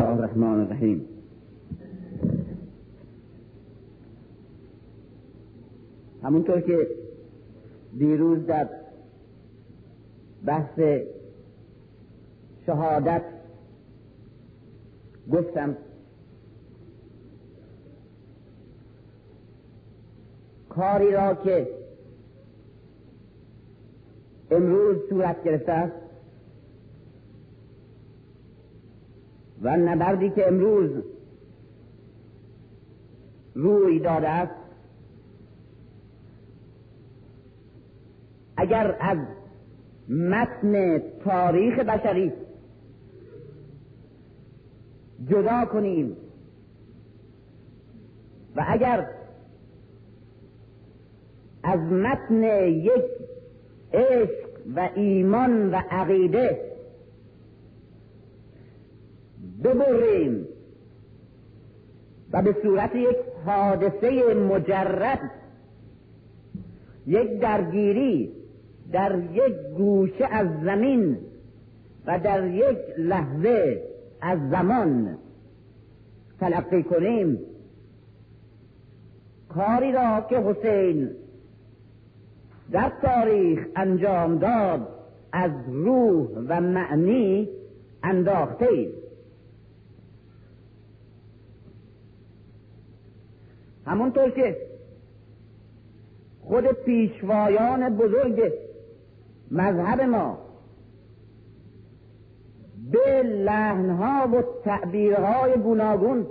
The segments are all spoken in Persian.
الله الرحمن الرحیم. همونطور که دیروز در بحث شهادت گفتم کاری را که امروز صورت گرفته است و نبردی که امروز روی داده است. اگر از متن تاریخ بشری جدا کنیم و اگر از متن یک عشق و ایمان و عقیده ببریم. و به صورت یک حادثه مجرد یک درگیری در یک گوشه از زمین و در یک لحظه از زمان تلقی کنیم. کاری را که حسین در تاریخ انجام داد از روح و معنی انداخته ایم. همونطور که خود پیشوایان بزرگ مذهب ما به لحنها و تعبیرهای گوناگون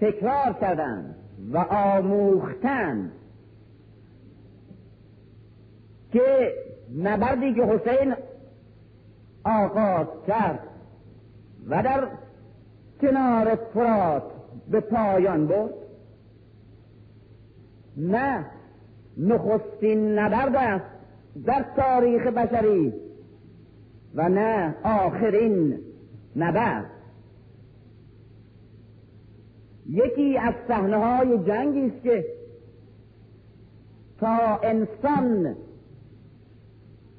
تکرار کردند و آموختند که نبردی که حسین آغاز کرد و در کنار فرات به پایان برد. نه. نخستین نبرد است در تاریخ بشری. و نه آخرین نبرد. یکی از صحنه های جنگی است که تا انسان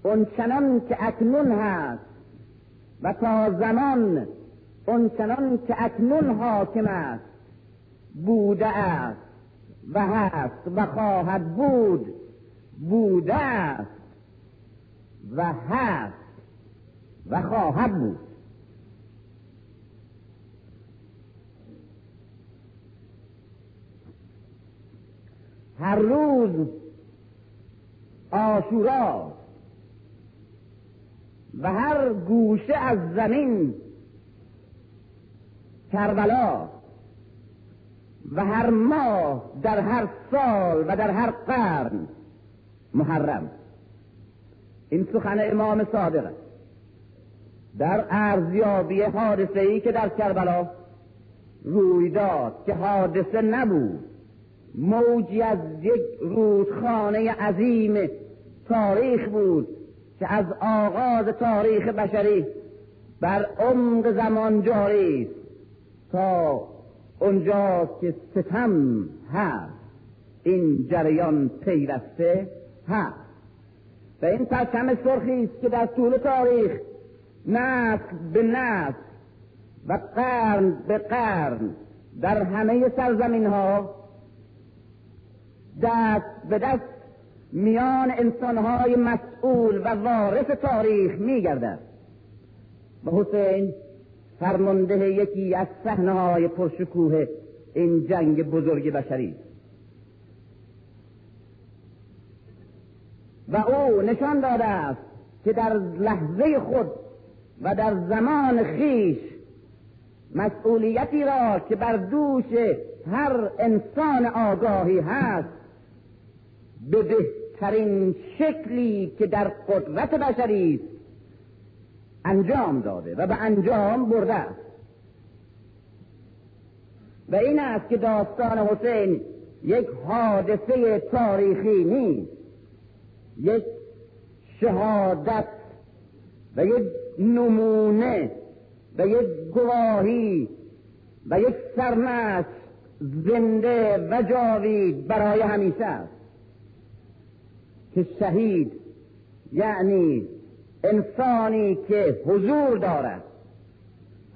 اونچنان که اکنون هست و تا زمان اونچنان که اکنون حاکم است بوده است. و هست و خواهد بود بوده است و هست و خواهد بود. هر روز آشورا و هر گوشه از زمین کربلا و هر ماه در هر سال و در هر قرن محرم. این سخن امام صادق است. در ارزیابی حادثه ای که در کربلا روی داد که حادثه نبود موجی از یک رودخانه عظیم تاریخ بود که از آغاز تاریخ بشری بر عمق زمان جاری است تا اونجا که ستم هست. این جریان پیوسته هست. و این پرچم سرخی است که در طول تاریخ نسل به نسل و قرن به قرن در همه سرزمین ها دست به دست میان انسانهای مسئول و وارث تاریخ میگردد. و حسین فرمانده یکی از صحنه های پرشکوه این جنگ بزرگ بشری. و او نشان داده است که در لحظه خود و در زمان خیش مسئولیتی را که بر دوش هر انسان آگاهی هست به بهترین شکلی که در قدرت بشری انجام داده و به انجام برده است. و این است که داستان حسین یک حادثه تاریخی نیست. یک شهادت و یک نمونه و یک گواهی و یک سرمست زنده و جاوید برای همیشه است. که شهید یعنی انسانی که حضور دارد.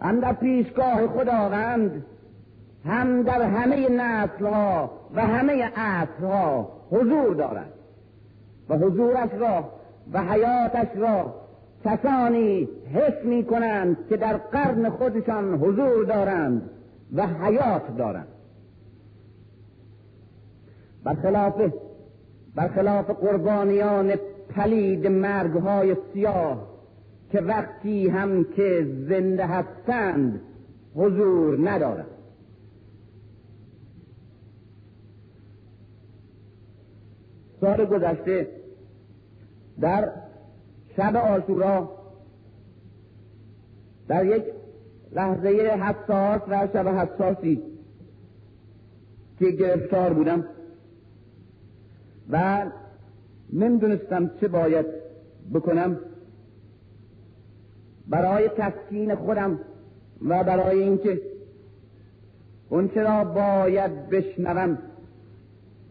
هم در پیشگاه خداوند هم در همه نسلها و همه عصرها حضور دارد. و حضورش را و حیاتش را کسانی حس می کنند که در قرن خودشان حضور دارند و حیات دارند. برخلاف برخلاف قربانیان پلید مرگهای سیاه که وقتی هم که زنده هستند حضور ندارند سال گذشته در شب آشورا در یک لحظه حساس و شب حساسی که گرفتار بودم و نمی‌دونستم چه باید بکنم. برای تسکین خودم و برای اینکه اون را باید بشنوم.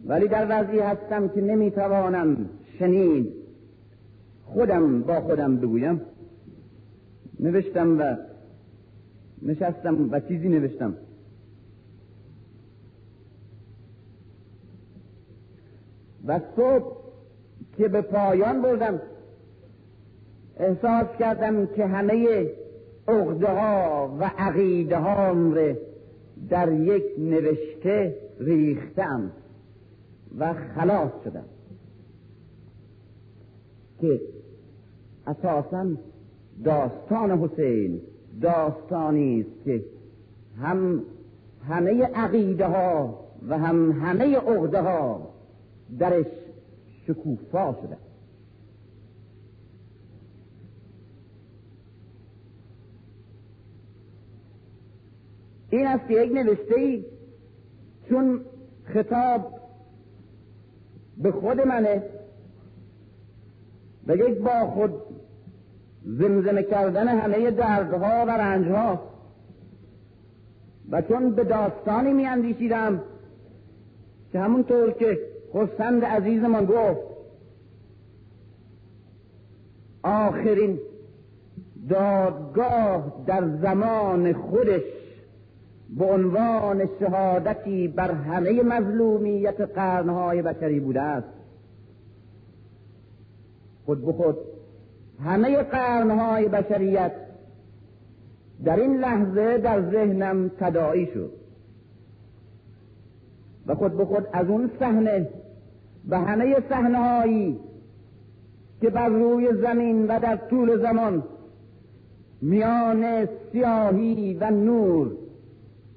ولی در وضعی هستم که نمی‌توانم شنید. خودم با خودم بگویم. نوشتم و نشستم و چیزی نوشتم. و صبح که به پایان بردم. احساس کردم که همه اغده ها و عقیده ها در یک نوشته ریختم و خلاص شدم. که اساسا داستان حسین داستانی است که هم همه عقیده ها و هم همه عقده ها درش شکوفا شده. این است که یک نوشته ای چون خطاب به خود منه و یک با خود زمزمه کردن همه دردها و رنجها و چون به داستانی می اندیشیدم که همونطور که خرسند عزیزمان گفت آخرین دادگاه در زمان خودش به عنوان شهادتی بر همه مظلومیت قرنهای بشری بوده است. خود به خود همه قرنهای بشریت در این لحظه در ذهنم تداعی شد. و خود به خود از اون صحنه به همه صحنه که بر روی زمین و در طول زمان میان سیاهی و نور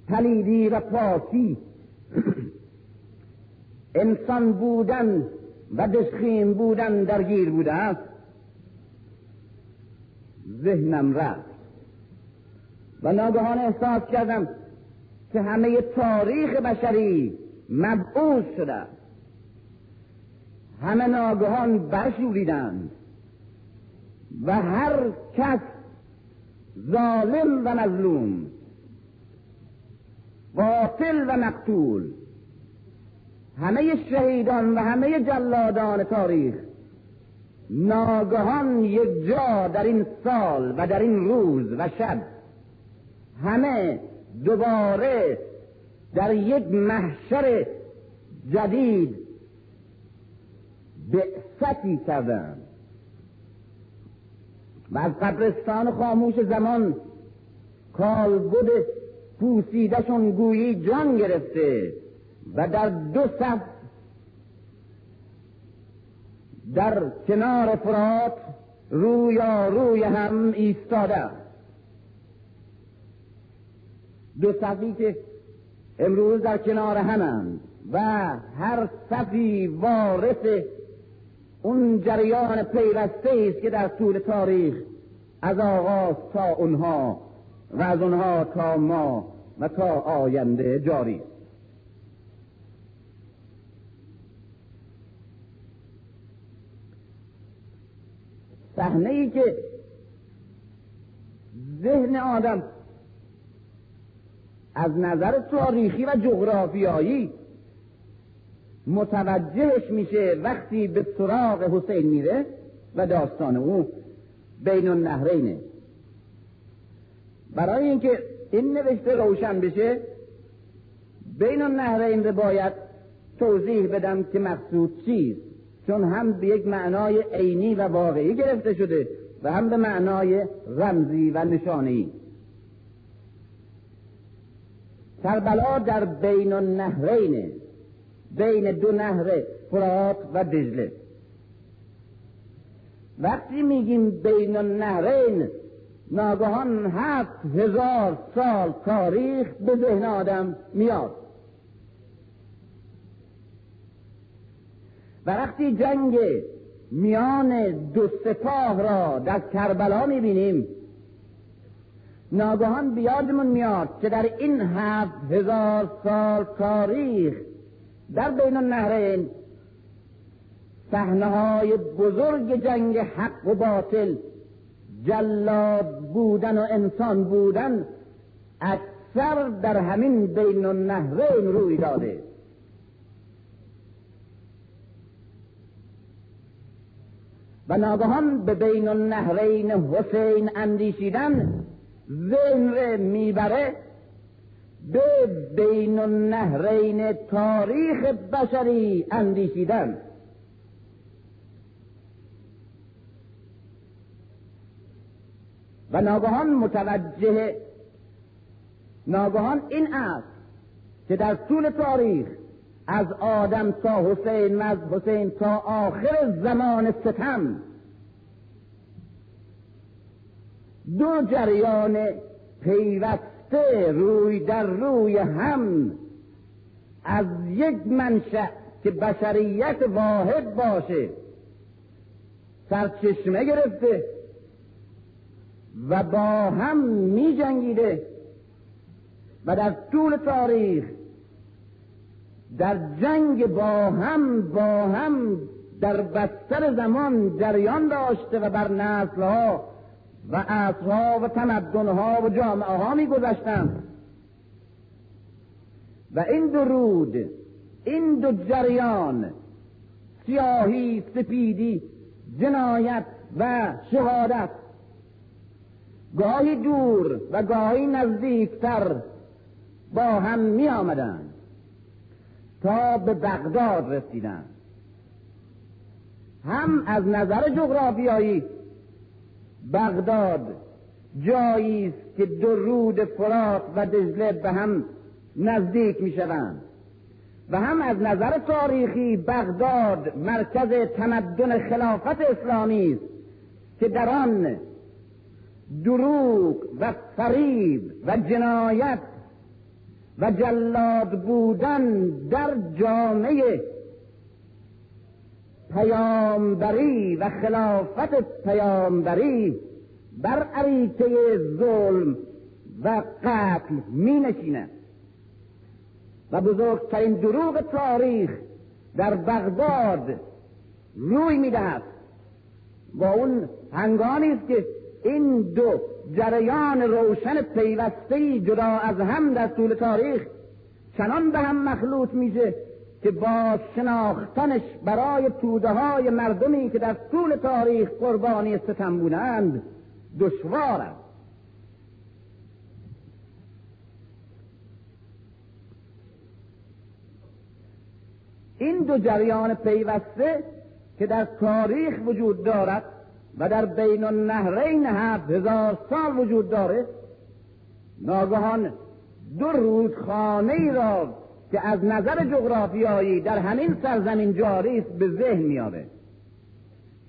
پلیدی و پاکی انسان بودن و دشخیم بودن درگیر بوده است. ذهنم رفت و ناگهان احساس کردم که همه تاریخ بشری مبعوث شده همه ناگهان برشوریدند و هر کس ظالم و مظلوم باطل و مقتول همه شهیدان و همه جلادان تاریخ ناگهان یک جا در این سال و در این روز و شب همه دوباره در یک محشر جدید بعثتی کردند و از قبرستان خاموش زمان کالبد پوسیدشون گویی جان گرفته و در دو صف در کنار فرات رویا روی هم ایستاده. دو صفی که امروز در کنار همند و هر صفی وارث اون جریان پیوسته است که در طول تاریخ از آغاز تا اونها و از اونها تا ما و تا آینده جاری است. صحنه ای که ذهن آدم از نظر تاریخی و جغرافیایی متوجهش میشه وقتی به سراغ حسین میره و داستان او بین النهرینه برای اینکه این نوشته روشن بشه بین النهرین رو باید توضیح بدم که مقصود چیست. چون هم به یک معنای عینی و واقعی گرفته شده و هم به معنای رمزی و نشانه‌ای. کربلا در بین النهرین. بین دو نهر فرات و دجله. وقتی میگیم بین النهرین ناگهان هفت هزار سال تاریخ به ذهن آدم میاد. و وقتی جنگ میان دو سپاه را در کربلا می‌بینیم ناگهان بیادمون میاد که در این هفت هزار سال تاریخ در بین النهرین. صحنه های بزرگ جنگ حق و باطل جلاد بودن و انسان بودن اکثر در همین بین النهرین روی داده. و ناگهان به بین النهرین حسین اندیشیدن ذهن می‌بره به بین النهرین تاریخ بشری اندیشیدن. و ناگهان متوجه ناگهان این است که در طول تاریخ از آدم تا حسین و از حسین تا آخر زمان ستم دو جریان پیوسته روی در روی هم از یک منشأ که بشریت واحد باشه سرچشمه گرفته و با هم می جنگیده و در طول تاریخ در جنگ با هم با هم در بستر زمان جریان داشته و بر نسلها و عصرها و تمدنها و جامعه ها می گذشتند و این دو رود این دو جریان سیاهی سپیدی جنایت و شهادت گاهی دور و گاهی نزدیکتر با هم می آمدند تا به بغداد رسیدند. هم از نظر جغرافیایی بغداد جایی است که دو رود فرات و دجله به هم نزدیک می شوند و هم از نظر تاریخی بغداد مرکز تمدن خلافت اسلامی است که در آن دروغ و فریب و جنایت و جلاد بودن در جامعه پیامبری و خلافت پیامبری بر عریچه ظلم و قتل می نشیند و بزرگترین دروغ تاریخ در بغداد روی می‌دهد. با اون هنگامی است که این دو جریان روشن پیوسته جدا از هم در طول تاریخ چنان به هم مخلوط میشه که با شناختنش برای توده های مردمی که در طول تاریخ قربانی ستم بودند دشوار است. این دو جریان پیوسته که در تاریخ وجود دارد و در بین النهرین هفت هزار سال وجود داره ناگهان دو رودخانه را که از نظر جغرافیایی در همین سرزمین جاری است به ذهن میاره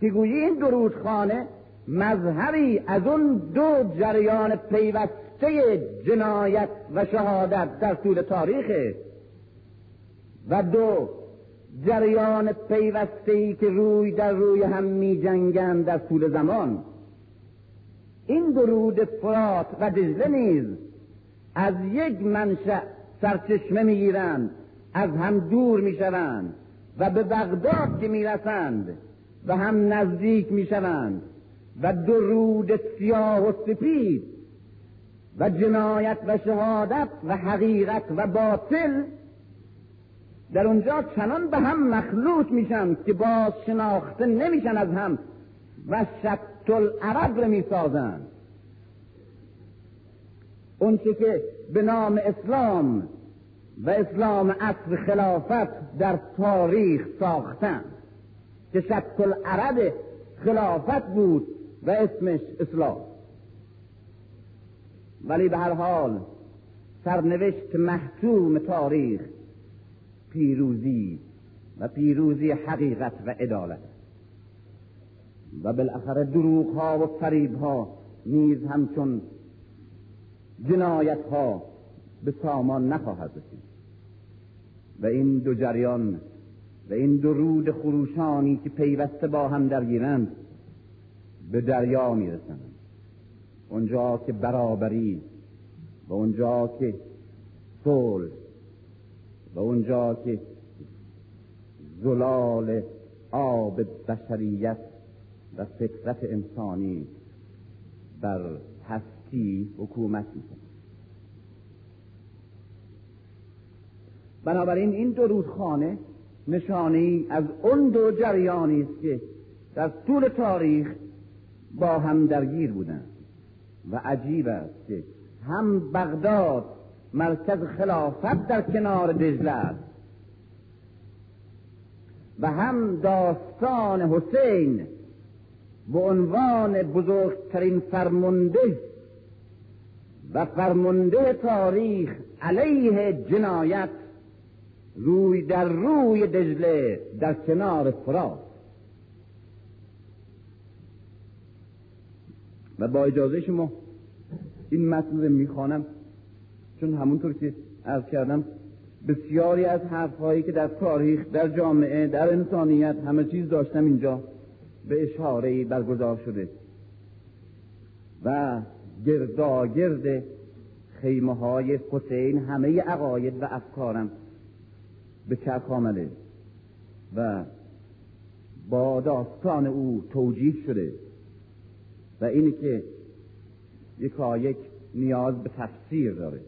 که گویی این دو رودخانه مظهری از اون دو جریان پیوسته جنایت و شهادت در طول تاریخه و دو جریان پیوسته که روی در روی هم می جنگند در طول زمان. این درود فرات و دجله نیز از یک منشأ سرچشمه می‌گیرند از هم دور می‌شوند و به بغداد که می‌رسند و هم نزدیک می‌شوند و درود سیاه و سپید و جنایت و شهادت و حقیقت و باطل در اونجا چنان به هم مخلوط میشن که باز شناخته نمیشن از هم و شط العرب رو می‌سازند اونچه که به نام اسلام و اسلام اصر خلافت در تاریخ ساختن که شکل عرب خلافت بود و اسمش اسلام. ولی به هر حال سرنوشت محتوم تاریخ پیروزی و پیروزی حقیقت و عدالت. و بالاخره دروغ ها و فریب ها نیز همچون جنایت ها به سامان نخواهد رسید. و این دو جریان و این دو رود خروشانی که پیوسته با هم درگیرند به دریا می‌رسند. اونجا که برابری و اونجا که صلح و اونجا که زلال آب بشریت و فطرت انسانی بر هستی حکومت می‌کنه بنابراین این دو رودخانه نشانه ای از اون دو جریانی است که در طول تاریخ با هم درگیر بودند و عجیب است که هم بغداد مرکز خلافت در کنار دجله است و هم داستان حسین به عنوان بزرگترین فرمانده و فرمانده تاریخ علیه جنایت روی در روی دجله در کنار فرات و با اجازه شما این متن می‌خوانم چون همونطور که عرض کردم بسیاری از حرفهایی که در تاریخ در جامعه در انسانیت همه چیز داشتم اینجا به اشاره برگزار شده. و گرداگرد خیمه های حسین همه عقاید و افکارم به چرخ آمده و با داستان او توجیه شده و اینی که یک نیاز به تفسیر داره.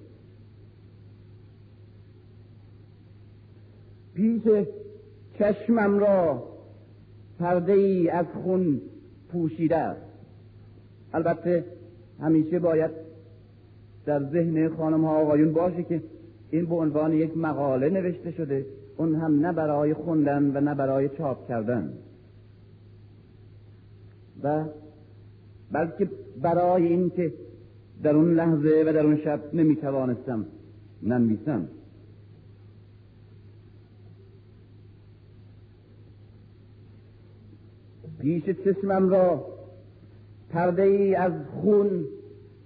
پیش چشمم را پرده ای از خون پوشیده البته همیشه باید در ذهن خانم ها آقایون باشه که این به عنوان یک مقاله نوشته شده. اون هم نه برای خوندن و نه برای چاپ کردن. و بلکه برای این که در اون لحظه و در اون شب نمی‌توانستم ننویسم. پیش چشمم را پرده ای از خون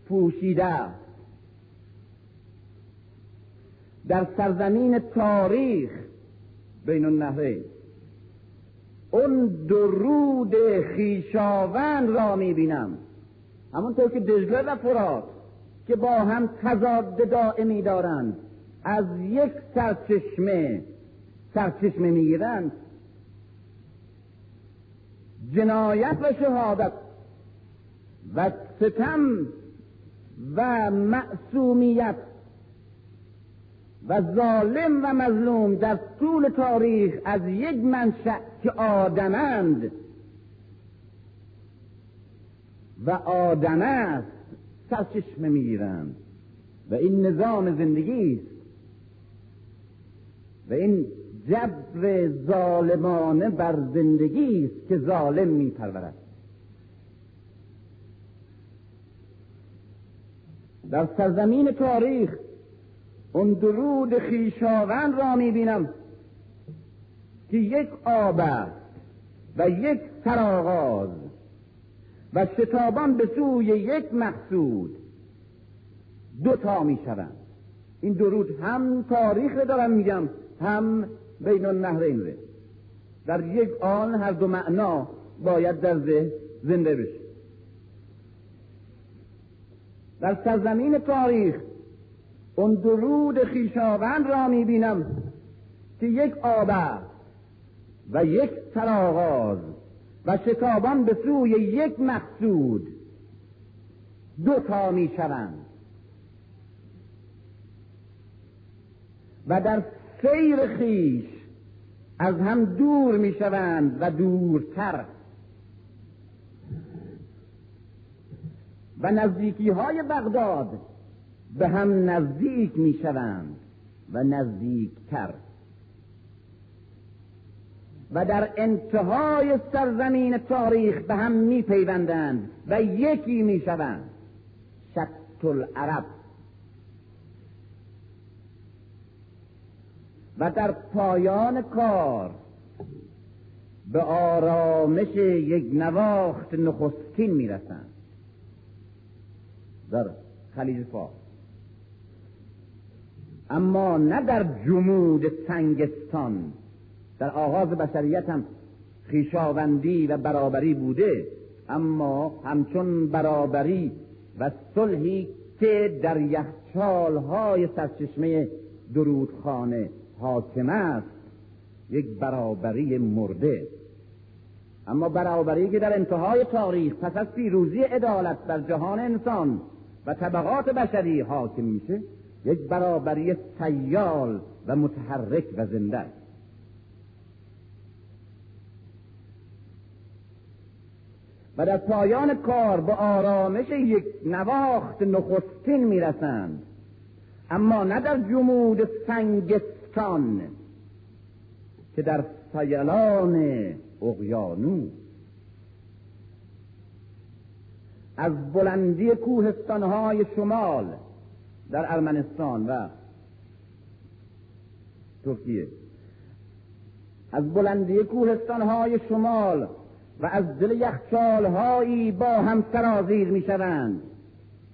پوشیده. در سرزمین تاریخ بین النهرین اون درود خیشاوند را می‌بینم. همونطور که دجله و فرات که با هم تضاد دائمی دارند از یک سرچشمه سرچشمه می‌گیرند. جنایت و شهادت و ستم و معصومیت و ظالم و مظلوم در طول تاریخ از یک منشأ که آدمند و آدم است سرچشمه می‌گیرند. و این نظام زندگی است. و این جبر ظالمانه بر زندگی است که ظالم میپرورد. در سرزمین تاریخ اون درود خیشاوند را می‌بینم که یک آب و یک سرآغاز و شتابان به سوی یک مقصود. دو تا می‌شوند. این درود هم تاریخ رو دارم میگم هم بین النهرین ره در یک آن هر دو معنا باید در ذهن زنده بشه. در سرزمین تاریخ اون درود خیشاوند را می‌بینم که یک آب و یک سرآغاز و شتابان به سوی یک مقصود دو تا می‌شوند. و در سیر خیش از هم دور می‌شوند و دورتر. و نزدیکی های بغداد به هم نزدیک می شوند و نزدیکتر. و در انتهای سرزمین تاریخ به هم می پیوندند و یکی می شوند شط العرب و در پایان کار به آرامش یک نواخت نخستین می‌رسند. در خلیج فارس. اما نه در جمود سنگستان در آغاز بشریت هم خیشاوندی و برابری بوده اما همچون برابری و صلحی که در یخچالهای سرچشمه درودخانه حاکم است یک برابری مرده. اما برابری که در انتهای تاریخ پس از پیروزی عدالت در جهان انسان و طبقات بشری حاکم میشه یک برابری سیال و متحرک و زنده است. و در پایان کار به آرامش یک نواخت نخستین می‌رسند. اما نه در جمود سنگستان که در سیلان اقیانوس. از بلندی کوهستانهای شمال در ارمنستان و ترکیه. از بلندی کوهستانهای شمال و از دل یخچالهایی با هم سرازیر می شوند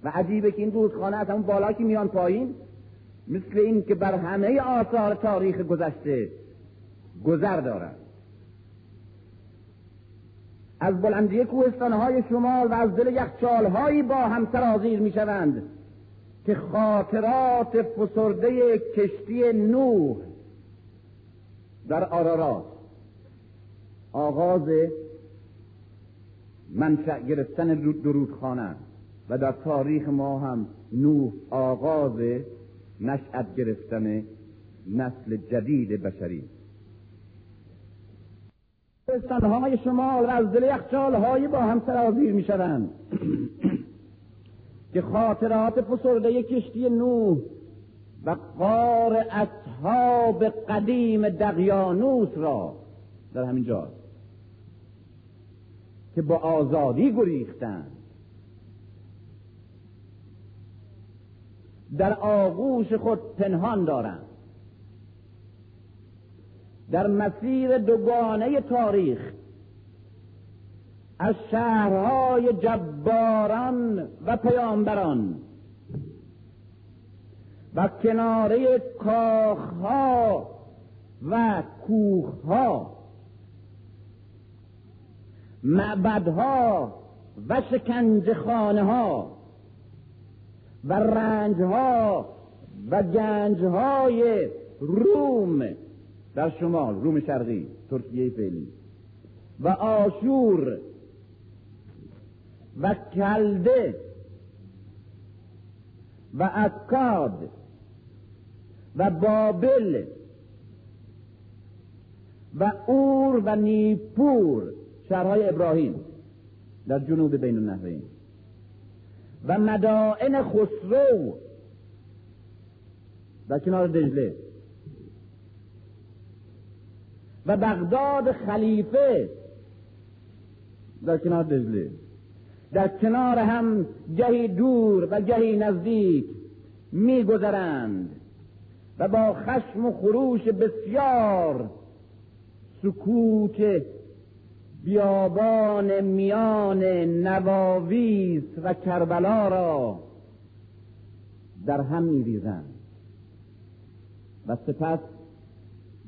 و عجیبه که این رودخانه از همون بالا که میان پایین مثل این که بر همه آثار تاریخ گذشته گذر دارد. از بلندی کوهستانهای شمال و از دل یخچالهایی با هم سرازیر می شوند که خاطرات فسرده کشتی نوح در آرارات. آغاز منشأ گرفتن درودخانه و در تاریخ ما هم نوح آغاز نشأت گرفتن نسل جدید بشری. های شمال از دل یخچال با هم سرازیر می شوند که خاطرات فسرده کشتی نوح و قار اصحاب قدیم دقیانوس را در همین جا که با آزادی گریختند. در آغوش خود پنهان دارند. در مسیر دوگانه تاریخ از شهرهای جباران و پیامبران و کناره کاخها و کوخها معبدها و شکنج خانه ها و رنجها و گنجهای روم. در شمال روم شرقی ترکیه فعلی. و آشور و کلده و اکاد و بابل و اور و نیپور شهرهای ابراهیم در جنوب بین النهرین. و مدائن خسرو در کنار دجله. و بغداد خلیفه در کنار دجله. در کنار هم گهی دور و گهی نزدیک میگذرند و با خشم و خروش بسیار سکوت بیابان میان نواویس و کربلا را در هم میریزند. و سپس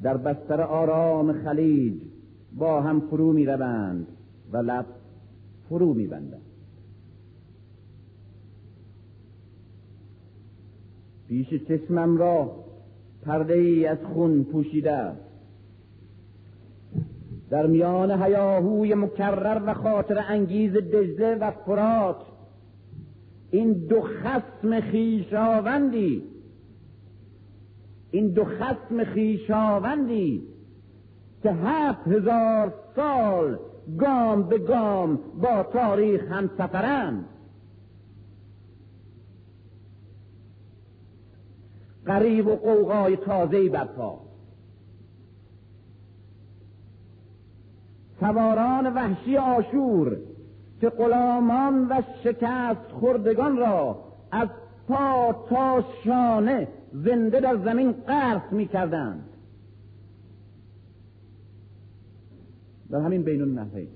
در بستر آرام خلیج با هم فرو می روند و لب فرو می پیش چشمم را پرده ای از خون پوشیده در میان هیاهوی مکرر و خاطر انگیز دجله و فرات این دو خسم خیشاوندی این دو خسم خیشاوندی که هفت هزار سال گام به گام با تاریخ هم سفرند. قریب و قوقای تازهی برپا. سواران وحشی آشور که غلامان و شکست خوردگان را از پا تا شانه زنده در زمین قرص می کردند در همین بین النهرین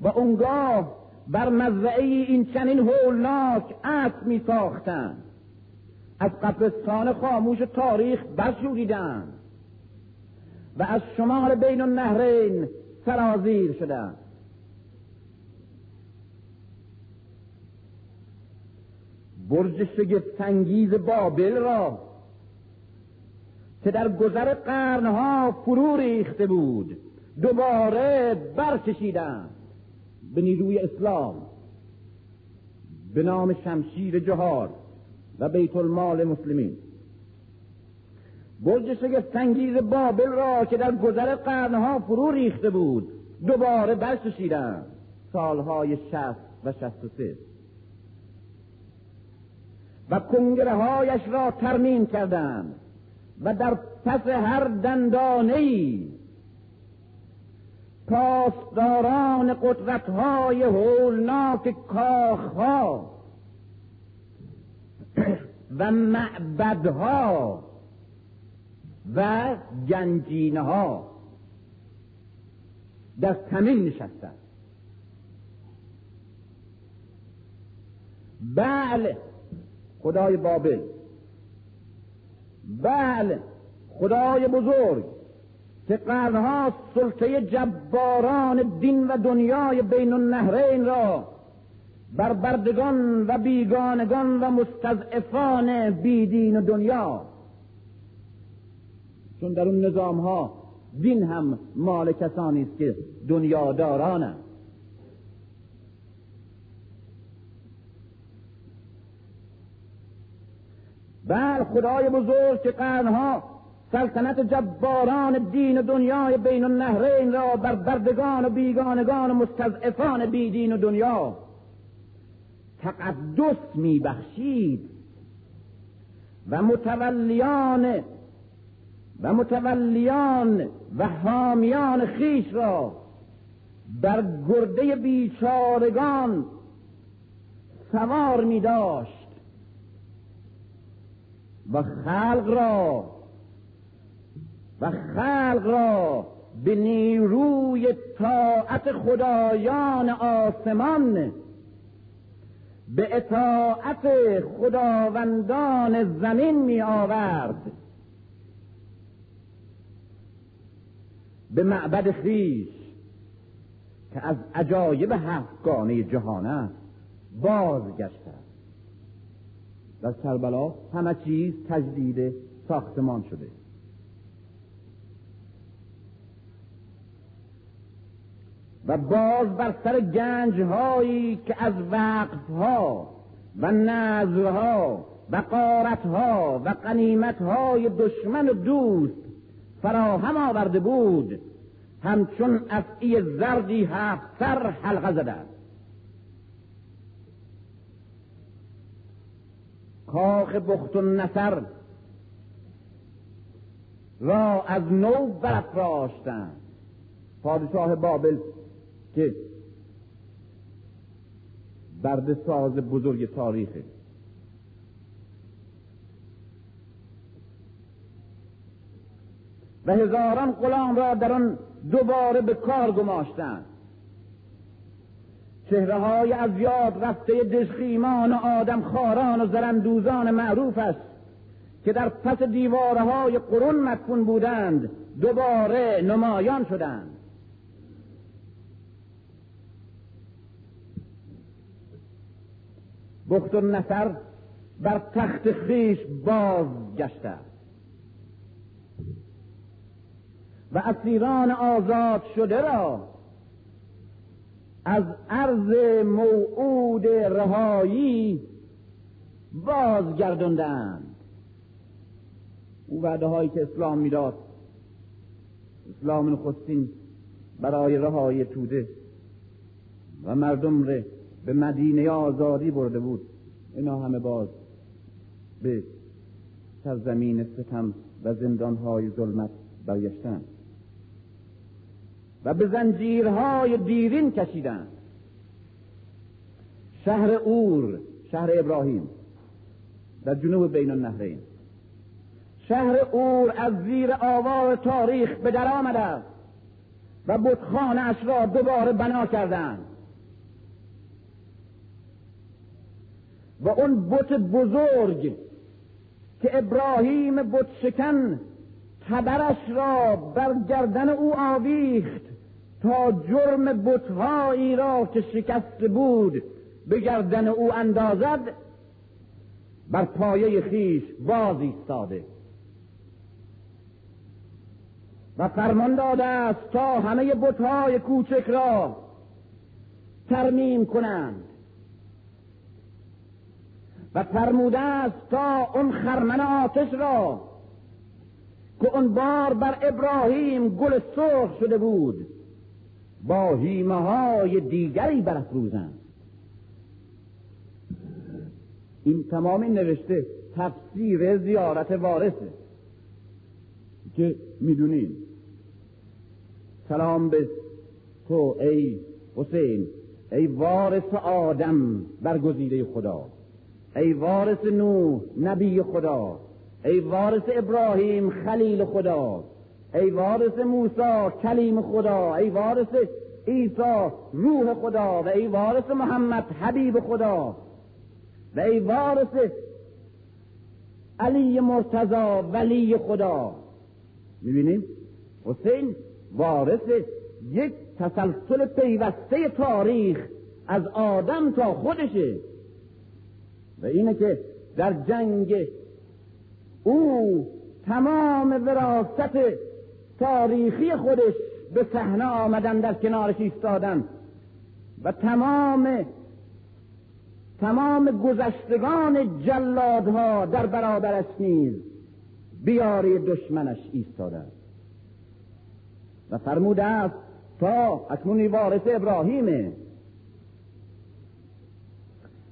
و اونگاه بر مزرعه این چنین هولناک اسب می ساختند از قبرستان خاموش تاریخ برشوریدند و از شمال بین النهرین سرازیر شدند برج شگفتانگیز بابل را که در گذر قرنها فرو ریخته بود دوباره برکشیدند به نیروی اسلام به نام شمشیر جهاد. و بیت المال مسلمین. برج شگفتانگیز بابل را که در گذر قرنها فرو ریخته بود دوباره برکشیدند سالهای شست و شست و سه. و کنگره هایش را ترمیم کردند و در پس هر دندانه ای پاسداران قدرت های هولناک کاخها و معبدها و گنجینه ها در کمین نشستند بله خدای بابل. بله خدای بزرگ. که قرنها سلطه جباران دین و دنیای بین النهرین را بر بردگان و بیگانگان و مستضعفان بیدین و دنیا. چون در اون نظام ها دین هم مال کسانی است که دنیادارانند بل خدای بزرگ که قرنها سلطنت جباران دین و دنیای بین النهرین را بر بردگان و بیگانگان و مستضعفان بی دین و دنیا تقدس میبخشید. و متولیان و متولیان و حامیان خیش را بر گرده بیچارگان سوار می داشت و خلق را و خلق را به نیروی طاعت خدایان آسمان به اطاعت خداوندان زمین می آورد. به معبد خیش که از عجایب هفتگانه جهان است بازگشته در کربلا همه چیز تجدید ساختمان شده. و باز بر سر گنج هایی که از وقف ها و نظرها و قارت ها و قنیمت های دشمن و دوست فراهم آورده بود همچون افعی زردی هفت سر حلقه زده. کاخ بخت و نصر را از نو برافراشتند. پادشاه بابل که برد ساز بزرگ تاریخه. و هزاران غلام را در آن دوباره به کار گماشتند. چهره های از یاد رفته دشخیمان و آدم خاران و زرندوزان معروف است که در پس دیوارهای قرون مدفون بودند دوباره نمایان شدند. بخت و نصر بر تخت خیش باز گشته و اسیران آزاد شده را از عرض موعود رهایی بازگرداندند. او وعده هایی که اسلام می‌داد اسلام نخستین برای رهایی توده و مردم ره. به مدینه آزادی برده بود. اینا همه باز به سرزمین ستم و زندانهای ظلمت برگشتند. و به زنجیرهای دیرین کشیدند. شهر اور شهر ابراهیم در جنوب بین النهرین. شهر اور از زیر آوار تاریخ به در آمده و بتخانه را دوباره بنا کردند. و اون بت بزرگ که ابراهیم بت شکن تبرش را بر گردن او آویخت تا جرم بتهایی را که شکسته بود به گردن او اندازد بر پایه خیش باز ایستاده. و فرمان داده است تا همه بتهای کوچک را ترمیم کنند. و فرموده است تا اون خرمن آتش را که اون بار بر ابراهیم گل سرخ شده بود با هیمه های دیگری برافروزند. این تمامی نوشته تفسیر زیارت وارثه که می‌دونین. سلام به تو ای حسین ای وارث آدم برگزیده خدا. ای وارث نوح نبی خدا ای وارث ابراهیم خلیل خدا ای وارث موسی کلیم خدا ای وارث عیسی روح خدا و ای وارث محمد حبیب خدا و ای وارث علی مرتضا ولی خدا. می‌بینیم حسین وارث یک تسلسل پیوسته تاریخ از آدم تا خودشه. و اینه که در جنگ او تمام وراست تاریخی خودش به صحنه آمدن در کنارش ایستادن و تمام تمام گذشتگان جلادها در برابرش نیز بیاری دشمنش ایستاده و فرموده است تا اکنون وارث ابراهیمه.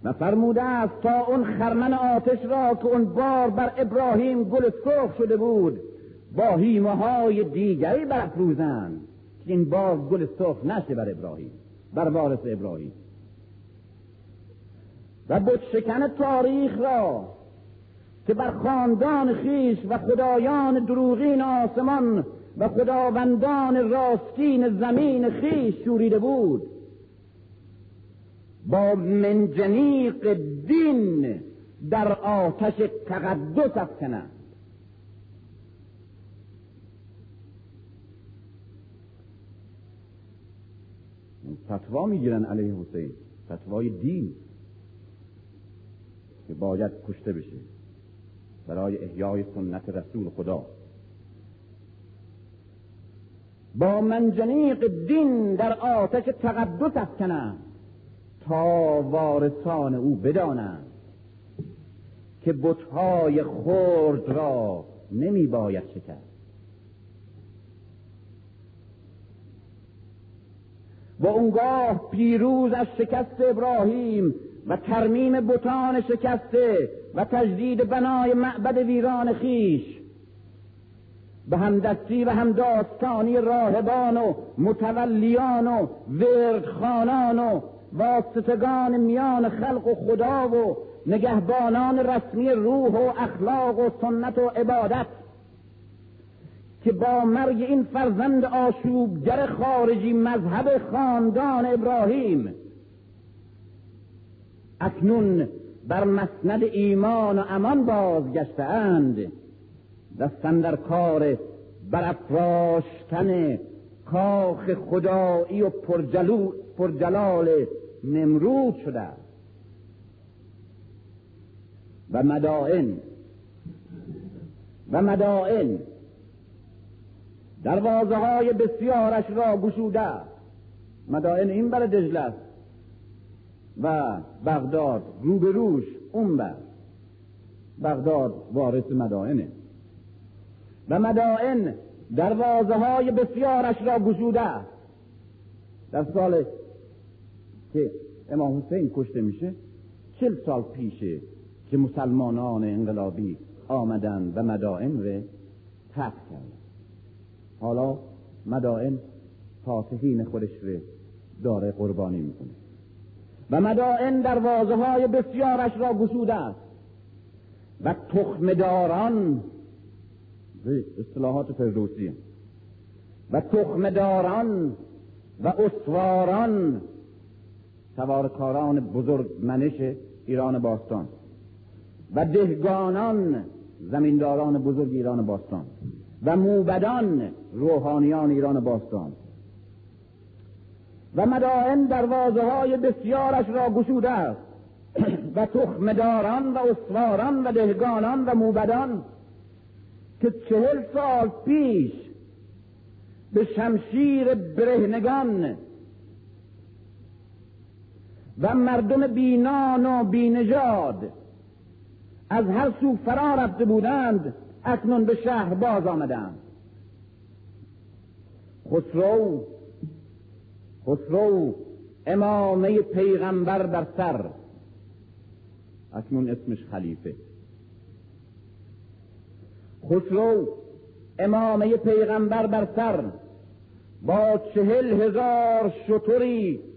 و فرموده است تا اون خرمن آتش را که اون بار بر ابراهیم گل سرخ شده بود با هیمه های دیگری برافروزند که این بار گل سرخ نشه بر ابراهیم بر وارث ابراهیم. و بت شکن تاریخ را که بر خاندان خیش و خدایان دروغین آسمان و خداوندان راستین زمین خیش شوریده بود. با منجنیق دین در آتش تقدس افکنند فتوا می‌گیرن علیه حسین. فتوای دین که باید کشته بشه برای احیای سنت رسول خدا. با منجنیق دین در آتش تقدس افکنند تا وارثان او بدانند که بتهای خرد را نمی باید شکست و اونگاه پیروز از شکست ابراهیم و ترمیم بتان شکسته و تجدید بنای معبد ویران خیش به همدستی و همداستانی راهبان و متولیان و وردخانان و واسطگان میان خلق و خدا و نگهبانان رسمی روح و اخلاق و سنت و عبادت که با مرگ این فرزند آشوبگر خارجی مذهب خاندان ابراهیم. اکنون بر مسند ایمان و امان بازگشتهاند دستن در کار برافراشتن کاخ خدایی و پرجلال نمرود شده. و مدائن و مدائن دروازه های بسیارش را گشوده. مدائن این بر دجله و بغداد روبروش اون بر. بغداد وارث مدائنه. و مدائن دروازه های بسیارش را گشوده. در سال که امام حسین کشته میشه چل سال پیشه که مسلمانان انقلابی آمدن و مدائن رو ترک کردن. حالا مدائن فاتحین خودش رو داره قربانی می‌کنه. و مدائن دروازه های بسیارش را گشوده است. و تخمداران اصطلاحات فردوسی و تخمداران و اسواران سوارکاران بزرگ منش ایران باستان و دهگانان زمینداران بزرگ ایران باستان و موبدان روحانیان ایران باستان و مدائن دروازه های بسیارش را گشوده است و تخمداران و اسواران و دهگانان و موبدان که چهل سال پیش به شمشیر برهنگان و مردم بینان و بینجاد از هر سو فرا رفته بودند اکنون به شهر باز آمدند. خسرو خسرو امامه پیغمبر در سر. اکنون اسمش خلیفه. خسرو امامه پیغمبر بر سر. با چهل هزار شطوری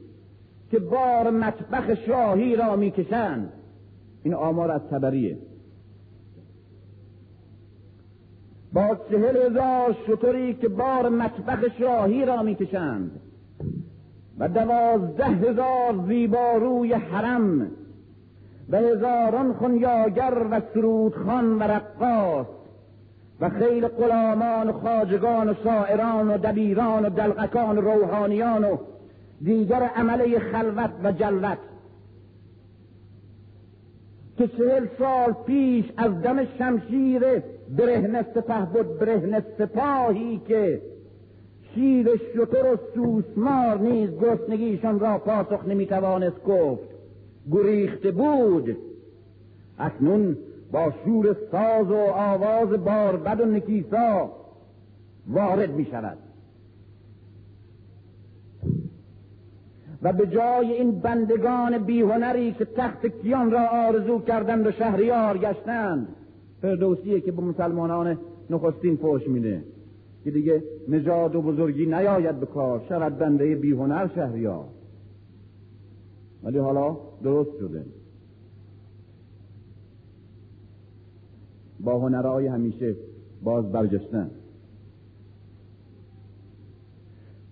که بار مطبخ شاهی را می‌کشند این آمار از تبریه. با چهل هزار شطوری که بار مطبخ شاهی را می‌کشند و دوازده هزار زیباروی حرم و هزاران خنیاگر و سرودخان و رقاص و خیل غلامان و خاجگان و شاعران و دبیران و دلغکان و روحانیان و دیگر عمله خلوت و جلوت. که چهل سال پیش از دم شمشیر برهنه سپه بود برهنه سپاهی که شیر شتر و سوسمار نیز گرسنگیشان را پاسخ نمی‌توانست گفت. گریخته بود. اکنون با شور ساز و آواز باربد و نکیسا وارد می شود و به جای این بندگان بیهنری که تخت کیان را آرزو کردند و شهریار گشتند فردوسیه که به مسلمانان نخستین پوش میده که دیگه نجاد و بزرگی نیاید به کار شود بنده بیهنر شهریار. ولی حالا درست شده. با هنرهای همیشه باز برگشتن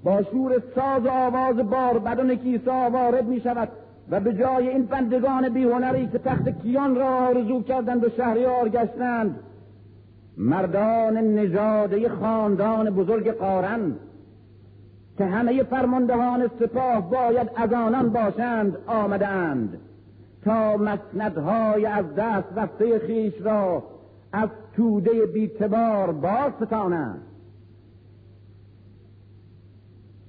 با شور ساز آواز بار بدون کیسا وارد می شود و به جای این بندگان بیهنری که تخت کیان را آرزو کردند و شهریار گشتند مردان نژاده خاندان بزرگ قارن که همه فرماندهان سپاه باید از آنان باشند آمدند تا مسندهای از دست رفته خیش را از توده بیتبار باز ستانند.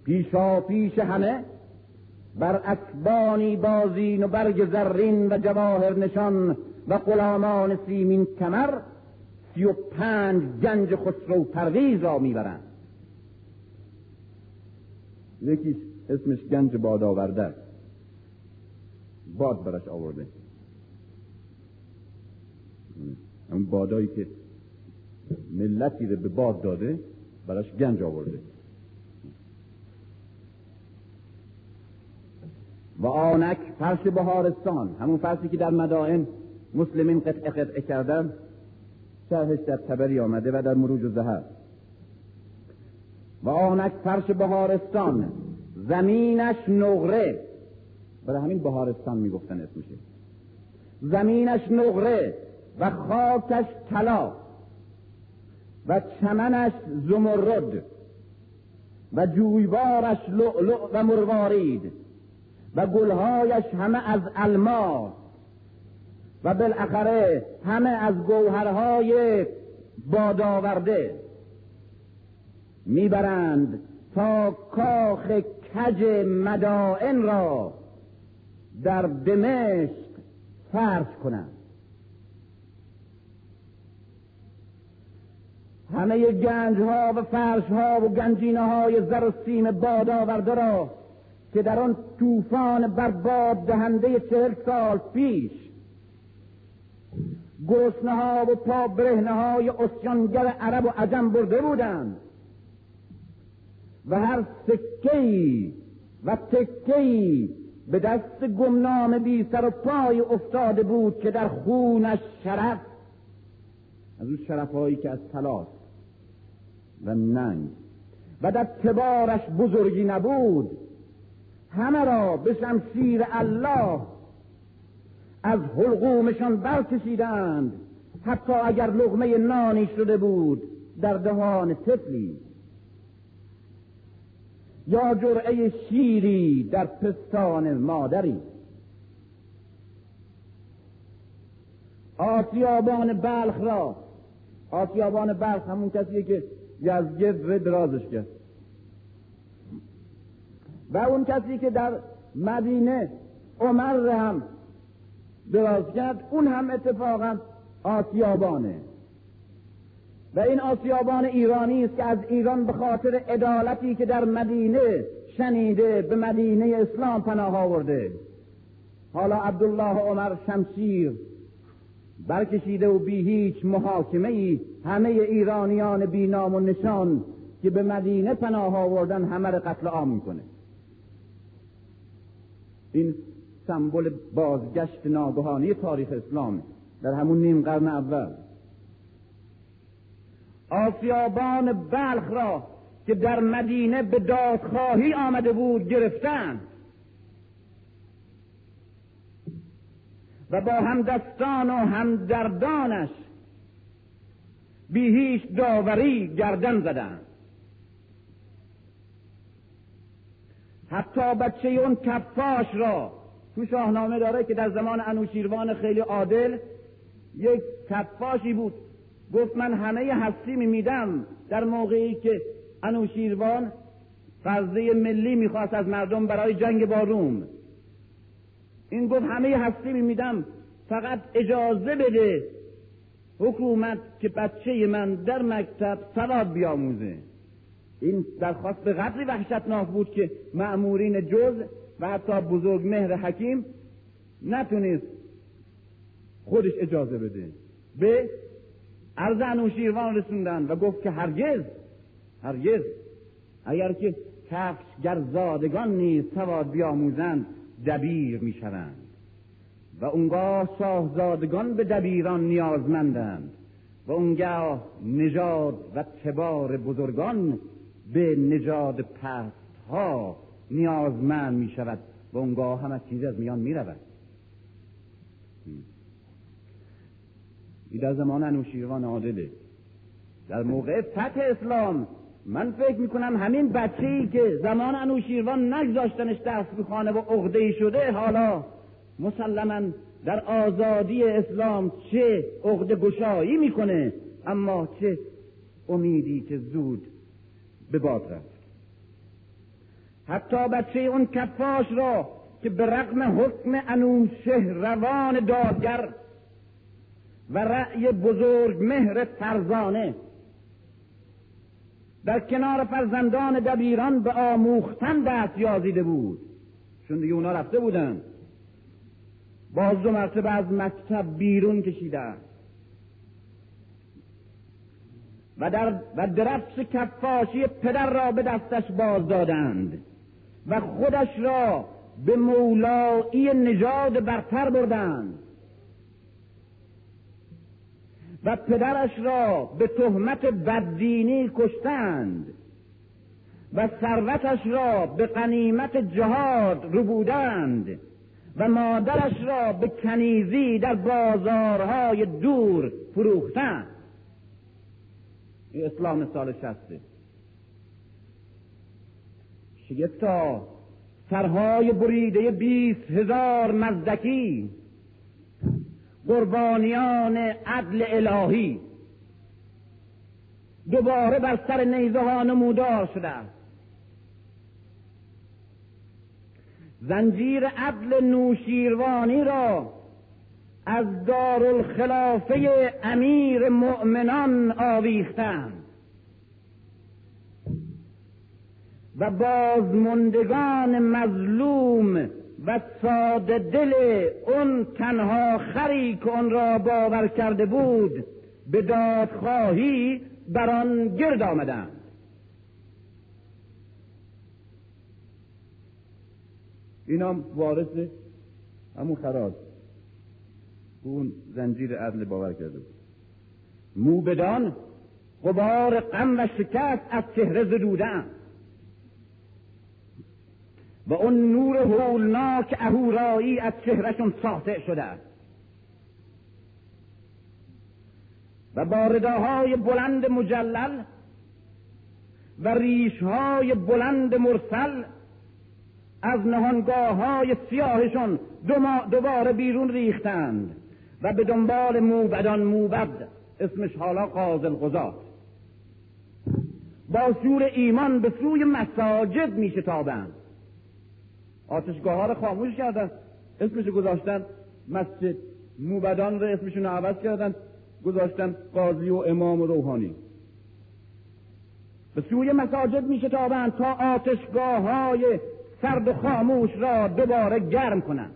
پیشا پیش همه بر اکبانی بازین و برگ زرین و جواهر نشان و غلامان سیمین کمر سی و پنج گنج خسرو پرویز را می‌برند. یکیش اسمش گنج باد آورده باد برش آورده. اون بادایی که ملتی رو به باد داده براش گنج آورده. و آنک فرش بهارستان همون فرشی که در مدائن مسلمین قطعه قطعه کردن شرحش در تبری آمده و در مروج و زهر. و آنک فرش بهارستان زمینش نقره برای همین بهارستان می‌گفتن اسمشه. زمینش نقره و خاکش طلا و چمنش زمرد و جویبارش لؤلؤ و مروارید. و گلهایش همه از الماس و بالاخره همه از گوهرهای بادآورده می‌برند تا کاخ کج مدائن را در دمشق فرش کنند. همه گنج ها و فرش ها و گنجینه های زر و سیم باد آورده را که در آن طوفان برباد دهنده چهل سال پیش گرسنه ها و پا برهنه های اسیانگر عرب و عجم برده بودند و هر سکهی و تکهی به دست گمنام بی سر و پای افتاده بود که در خونش شرف از اون شرف هایی که از تلاس و ننگ و در تبارش بزرگی نبود همه را به شمشیر الله از حلقومشان برکشیدند. حتی اگر لغمه نانی شده بود در دهان طفلی. یا جرعه شیری در پستان مادری. آسیابان بلخ را. آسیابان بلخ همون کسیه که یزگرد درازش کرد و اون کسی که در مدینه عمر هم دراز کرد اون هم اتفاقا آسیابانه. و این آسیابان ایرانی است که از ایران به خاطر عدالتی که در مدینه شنیده به مدینه اسلام پناه آورده. حالا عبدالله عمر شمشیر برکشیده و بی هیچ محاکمه ای همه ایرانیان بی نام و نشان که به مدینه پناه آوردن همه را قتل عام می‌کنه. این سمبل بازگشت ناگهانی تاریخ اسلام در همون نیم قرن اول. آسیابان بلخ را که در مدینه به دادخواهی آمده بود گرفتن و با همدستان و همدردانش بی هیچ داوری گردن زدند. حتی بچه اون کفاش را. تو شاهنامه داره که در زمان انوشیروان خیلی عادل یک کفاشی بود. گفت من همه هستی میدم. در موقعی که انوشیروان فرضه ملی می‌خواست از مردم برای جنگ با روم. این گفت همه هستی میدم. فقط اجازه بده حکومت که بچه من در مکتب سواد بیاموزه. این درخواست به قدری وحشتناک بود که معمورین جز و حتی بزرگ مهر حکیم نتونست خودش اجازه بده. به عرض انوشیروان رسوندن و گفت که هرگز هرگز اگر که کفش زادگان نیز سواد بیاموزند دبیر می‌شوند. و اونگاه شاهزادگان به دبیران نیازمندند. و اونگاه نژاد و تبار بزرگان به نژاد پست ها نیازمند می شود و اونگاه همه چیز از میان می رود این در زمان انوشیروان عادله. در موقع فتح اسلام من فکر می‌کنم همین بچه ای که زمان انوشیروان نگذاشتنش دست خانه و عقده شده حالا مسلما در آزادی اسلام چه عقده گشایی می‌کنه؟ اما چه امیدی که زود به باد رفت. حتی بچه اون کفاش را که به رغم حکم انوشه روان دادگر و رأی بزرگ مهر فرزانه در کنار فرزندان دبیران به آموختن دست یازیده بود. چون دیگه اونا رفته بودن. باز دو مرتبه از مکتب بیرون کشیدن. و در و درفش کفاشی پدر را به دستش باز دادند و خودش را به مولایی نژاد برتر بردند و پدرش را به تهمت بددینی کشتند و ثروتش را به قنیمت جهاد ربودند و مادرش را به کنیزی در بازارهای دور فروختند. اسلام سال شسته شگفتا سرهای بریده بیست هزار مزدکی. قربانیان عدل الهی. دوباره بر سر نیزه ها نمودار شده. زنجیر عدل نوشیروانی را از دارالخلافه امیر مؤمنان آویختند و بازمندگان مظلوم و ساده دل اون تنها خری که آن را باور کرده بود به دادخواهی بر آن گرد آمدند این هم وارث همون اون زنجیر عدل باور کرده بود. موبدان غبار غم و شکست از چهره زدودن. و اون نور هولناک اهورایی از چهرهشون ساطع شده است. و بارداهای بلند مجلل و ریشهای بلند مرسل از نهانگاه های سیاهشون دوباره بیرون ریختند. و به دنبال موبدان موبد اسمش حالا قاضل قضات با شور ایمان به سوی مساجد می شتابند آتشگاه ها رو خاموش کردن اسمش گذاشتن مسجد. موبدان رو اسمشون عوض کردن گذاشتن قاضی و امام و روحانی. به سوی مساجد می شتابند تا آتشگاه های سرد و خاموش را دوباره گرم کنند.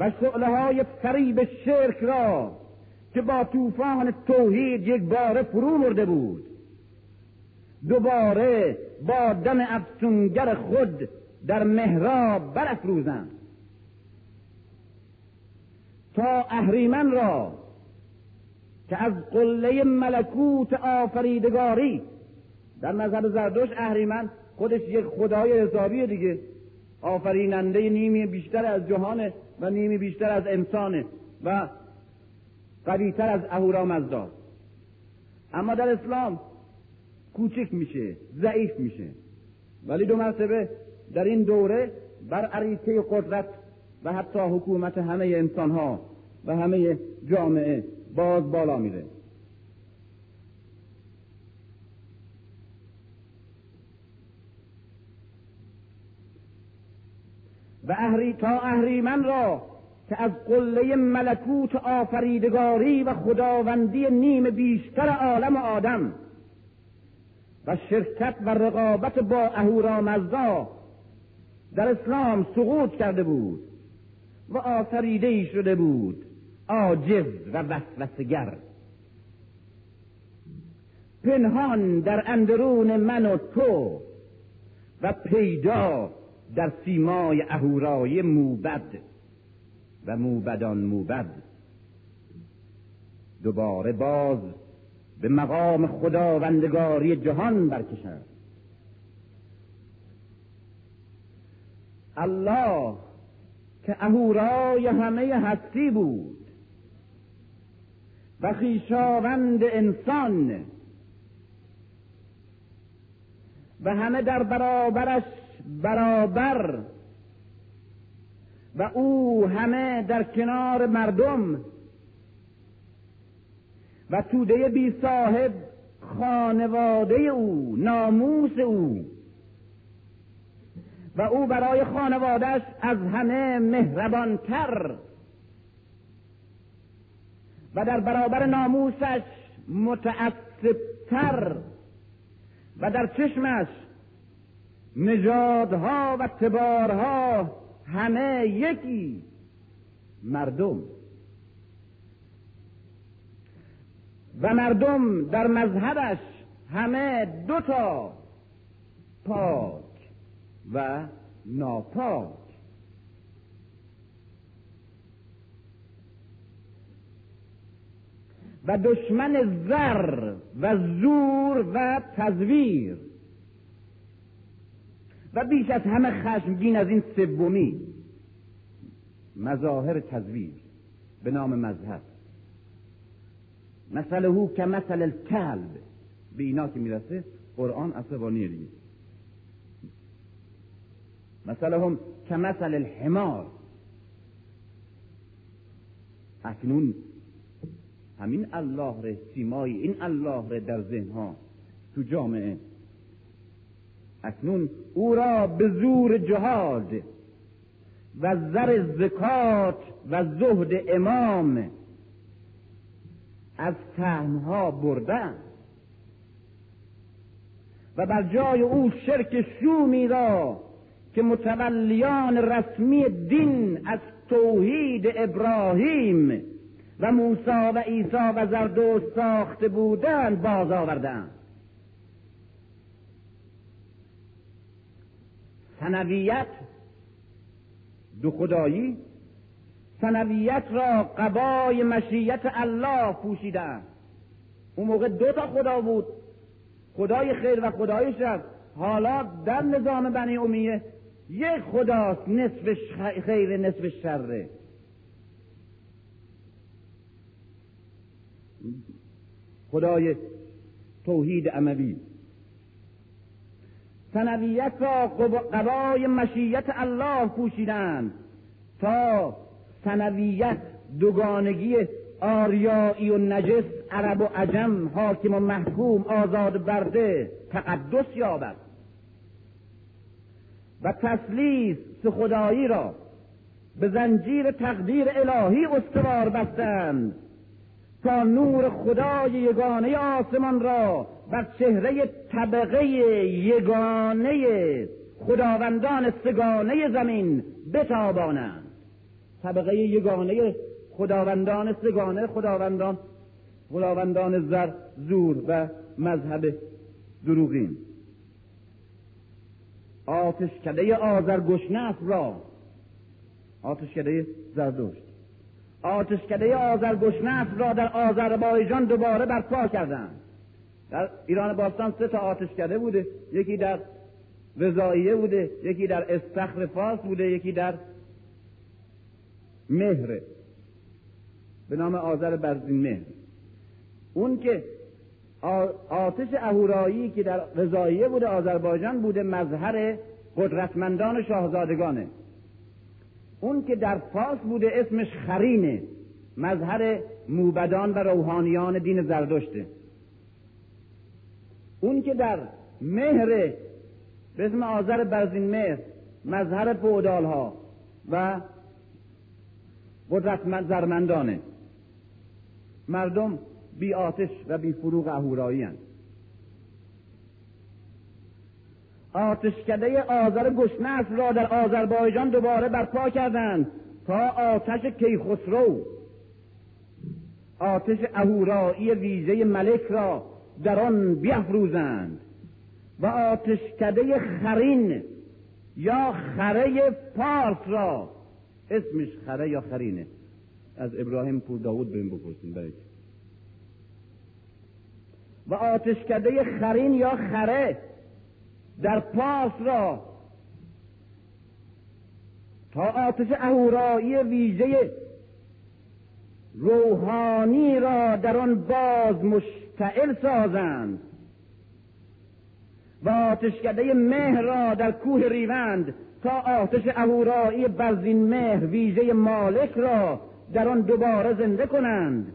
و شعله های فریب شرک را که با طوفان توحید یک بار فرو مرده بود. دوباره با دم افسونگر خود در محراب برافروزند تا اهریمن را که از قله ملکوت آفریدگاری در نظر زردوش اهریمن خودش یک خدای حسابی دیگه. آفریننده نیمی بیشتر از جهانه و نیمی بیشتر از انسانه و قویتر از اهورامزدا. اما در اسلام کوچک میشه ضعیف میشه. ولی دو مرتبه در این دوره بر عریطه قدرت و حتی حکومت همه انسان ها و همه جامعه باز بالا میره. و اهری تا اهریمن را که از قله ملکوت آفریدگاری و خداوندی نیم بیشتر عالم آدم و شرکت و رقابت با اهورامزدا در اسلام سقوط کرده بود و آفریده شده بود عاجز و وسوسگر پنهان در اندرون من و تو و پیدا در سیمای اهورای موبد و موبدان موبد. دوباره باز به مقام خداوندگاری جهان برکشد الله که اهورای همه هستی بود و خیشاوند انسان و همه در برابرش برابر. و او همه در کنار مردم. و توده بی صاحب خانواده او ناموس او. و او برای خانوادهش از همه مهربانتر. و در برابر ناموسش متعصبتر. و در چشمش نژادها و تبارها همه یکی. مردم. و مردم در مذهبش همه دوتا پاک و ناپاک. و دشمن زر و زور و تزویر. و بیش از همه خشمگین از این سومی. مظاهر تزویر به نام مذهب. مثل او که مثل الکلب. به اینا که می‌رسه قرآن عصبانیه دیگه. مثل هم که مثل الحمار. اکنون همین الله ره سیمای این الله ره در ذهن ها تو جامعه اکنون او را به زور جهاد و زر زکات و زهد امام از تهمها بردن و بر جای او شرک شومی را که متولیان رسمی دین از توحید ابراهیم و موسی و عیسی و زردوش ساخته بودند باز آوردند سنویت دو خدایی سنویت را قبای مشیت الله پوشیدند اون موقع دو تا خدا بود. خدای خیر و خدای شر. حالا در نظام بنی امیه یک خداست نصف خیر نصف شره. خدای توحید عموی سنویت را قبای مشیت الله پوشیدند تا سنویت دوگانگی آریایی و نجس عرب و عجم حاکم و محکوم آزاد برده تقدس یابد. و تسلیس خدایی را به زنجیر تقدیر الهی استوار بستند تا نور خدای یگانه آسمان را بر چهره طبقه یگانه خداوندان سگانه زمین بتابانند. طبقه یگانه خداوندان سگانه خداوندان خداوندان زر زور و مذهب دروغین. آتشکده آزرگشنف را. آتشکده زردشت آتشکده آزرگشنف را در آذربایجان دوباره برپا کردند. در ایران باستان سه تا آتشکده بوده. یکی در وزاییه بوده یکی در استخر فارس بوده یکی در مهره به نام آذر برزین مهر. اون که آتش اهورایی که در وزاییه بوده آذربایجان بوده مظهر قدرتمندان شاهزادگانه. اون که در فاس بوده اسمش خرینه مظهر موبدان و روحانیان دین زردشته. اون که در مهر به اسم آذر برزین مهر مظهر پودال ها و قدرتمند زرمندانه. مردم بی آتش و بی فروغ اهورایی هستند آتشکده آذر گشنس را در آذربایجان دوباره برپا کردند تا آتش کیخسرو. آتش اهورایی ویژه ملک را در آن بیافروزند و آتشکده خرین یا خره پارس را. اسمش خره یا خرینه. از ابراهیم پور داود بریم بپرسیم برای و آتشکده خرین یا خره در پاس را. تا آتش اهورایی ویژه روحانی را در آن باز مشتعل سازند. و آتشکده مهر را در کوه ریوند تا آتش اهورایی برزین مهر ویژه مالک را در آن دوباره زنده کنند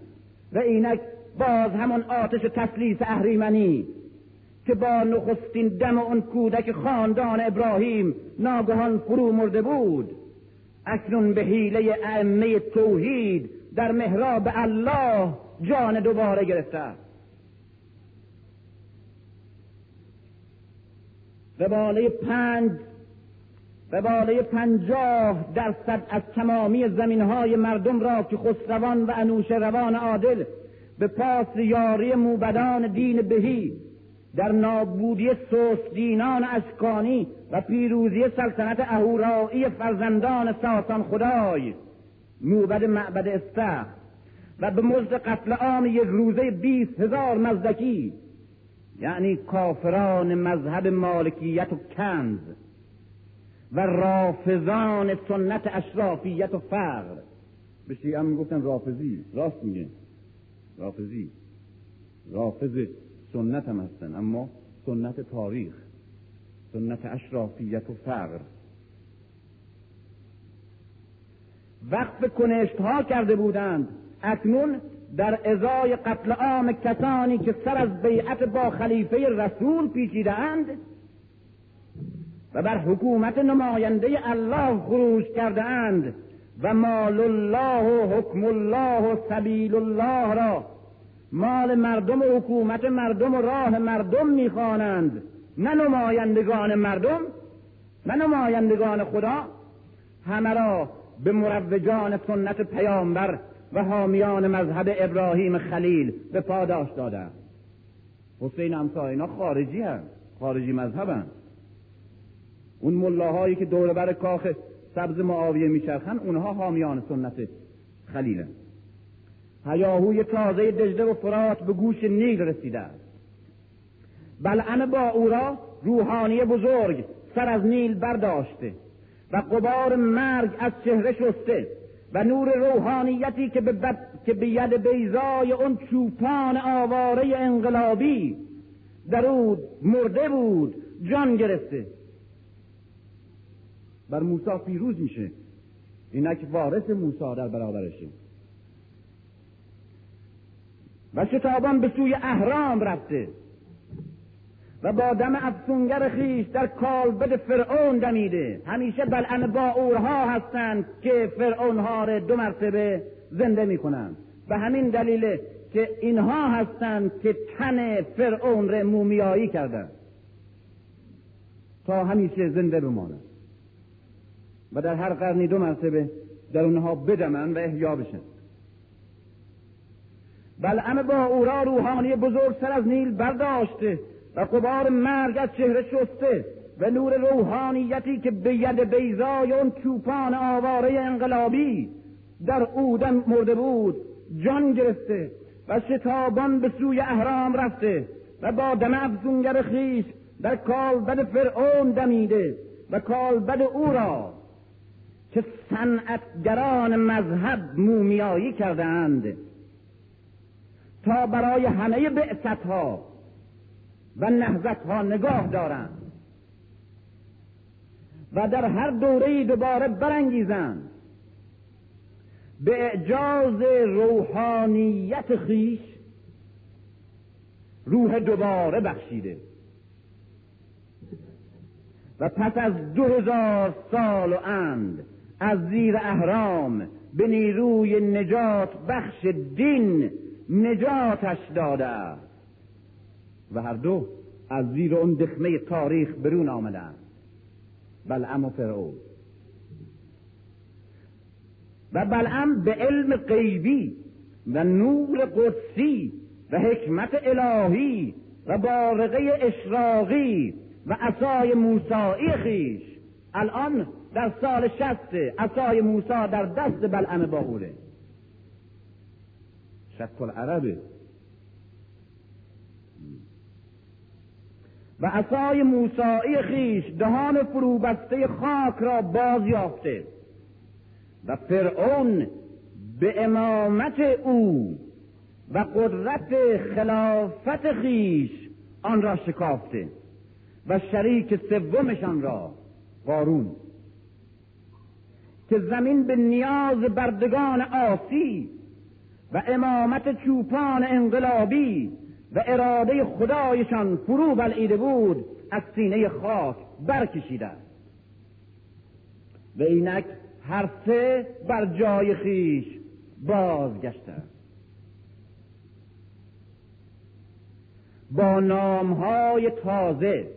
و اینک باز همان آتش تسلیس اهریمنی که با نخستین دم آن کودک خاندان ابراهیم ناگهان فرو مرده بود. اکنون به حیله ائمه توحید در محراب الله جان دوباره گرفته به بالای پنج به بالای پنجاه درصد از تمامی زمین های مردم را که خسروان و انوش روان عادل به پاس یاری موبدان دین بهی در نابودی دینان اشکانی و پیروزی سلطنت اهورایی فرزندان ساسان خدای موبد معبد استخ و به مزد قتل عام یک روزه بیست هزار مزدکی یعنی کافران مذهب مالکیت و کنز و رافضان سنت اشرافیت و فقر. به شیعه هم می‌گفتن رافضی. راست میگه. رافضی. رافض سنت هم هستن اما سنت تاریخ سنت اشرافیت و فقر. وقف کنشت ها کرده بودند. اکنون در ازای قتل عام کسانی که سر از بیعت با خلیفه رسول پیچیده اند و بر حکومت نماینده الله خروج کرده اند و مال الله و حکم الله و سبیل الله را مال مردم و حکومت مردم و راه مردم می‌خوانند. نه نمایندگان مردم و نمایندگان خدا همه را به مروجان سنت پیامبر و حامیان مذهب ابراهیم خلیل به پاداش دادند حسین امسا اینا خارجی هست خارجی مذهب هست. اون ملاهایی که دور بر کاخ سبز معاویه میچرخن اونها حامیان سنت خلیل هیاهوی تازه دجله و فرات به گوش نیل رسیده است بلعن با او را روحانی بزرگ سر از نیل برداشته و قبار مرگ از چهره شسته. و نور روحانیتی که به. که به ید بیزای اون چوپان آواره انقلابی در او مرده بود جان گرفته. بر موسی پیروز میشه. اینک وارث موسی در برابرشه. و شتابان به سوی اهرام رفته. و با دم افسونگر خیش در کالبد فرعون دمیده. همیشه بلعن با اورها هستند که فرعون ها را دو مرتبه زنده می‌کنند. و همین دلیل که اینها هستند که تن فرعون را مومیایی کردند. تا همیشه زنده بمانند. و در هر قرنی دو مرتبه در اونها بدمن و احیا بشن. بلعم با اورا روحانی بزرگ سر از نیل برداشته و قبار مرگ از چهره شسته و نور روحانیتی که به ید بیزای اون چوپان آواره انقلابی در اودن مرده بود جان گرفته و شتابان به سوی اهرام رفته و با دم افزونگر خیش در کالبد فرعون دمیده و کالبد او را که صنعتگران مذهب مومیایی کردند تا برای همه بعثت ها و نهزت ها نگاه دارند. و در هر دوره دوباره برانگیزند. به اعجاز روحانیت خیش روح دوباره بخشیده. و پس از دو هزار سال و اند از زیر اهرام به نیروی نجات بخش دین نجاتش داده است. و هر دو از زیر اون دخمه تاریخ برون آمدند. بلعم و فرعون. و بلعم به علم غیبی و نور قدسی و حکمت الهی و بارقه اشراقی و عصای موسایی خیش. الان در سال شست عصای موسی در دست بلعم باهوره شک عربه و عصای موسایی خیش دهان فروبسته خاک را باز یافته و فرعون به امامت او و قدرت خلافت خیش آن را شکافته و شریک سومشان را قارون که زمین به نیاز بردگان آسی و امامت چوپان انقلابی و اراده خدایشان فرو بلعیده بود از سینه خاک برکشیده و اینک هر سه بر جای خیش بازگشته با نامهای تازه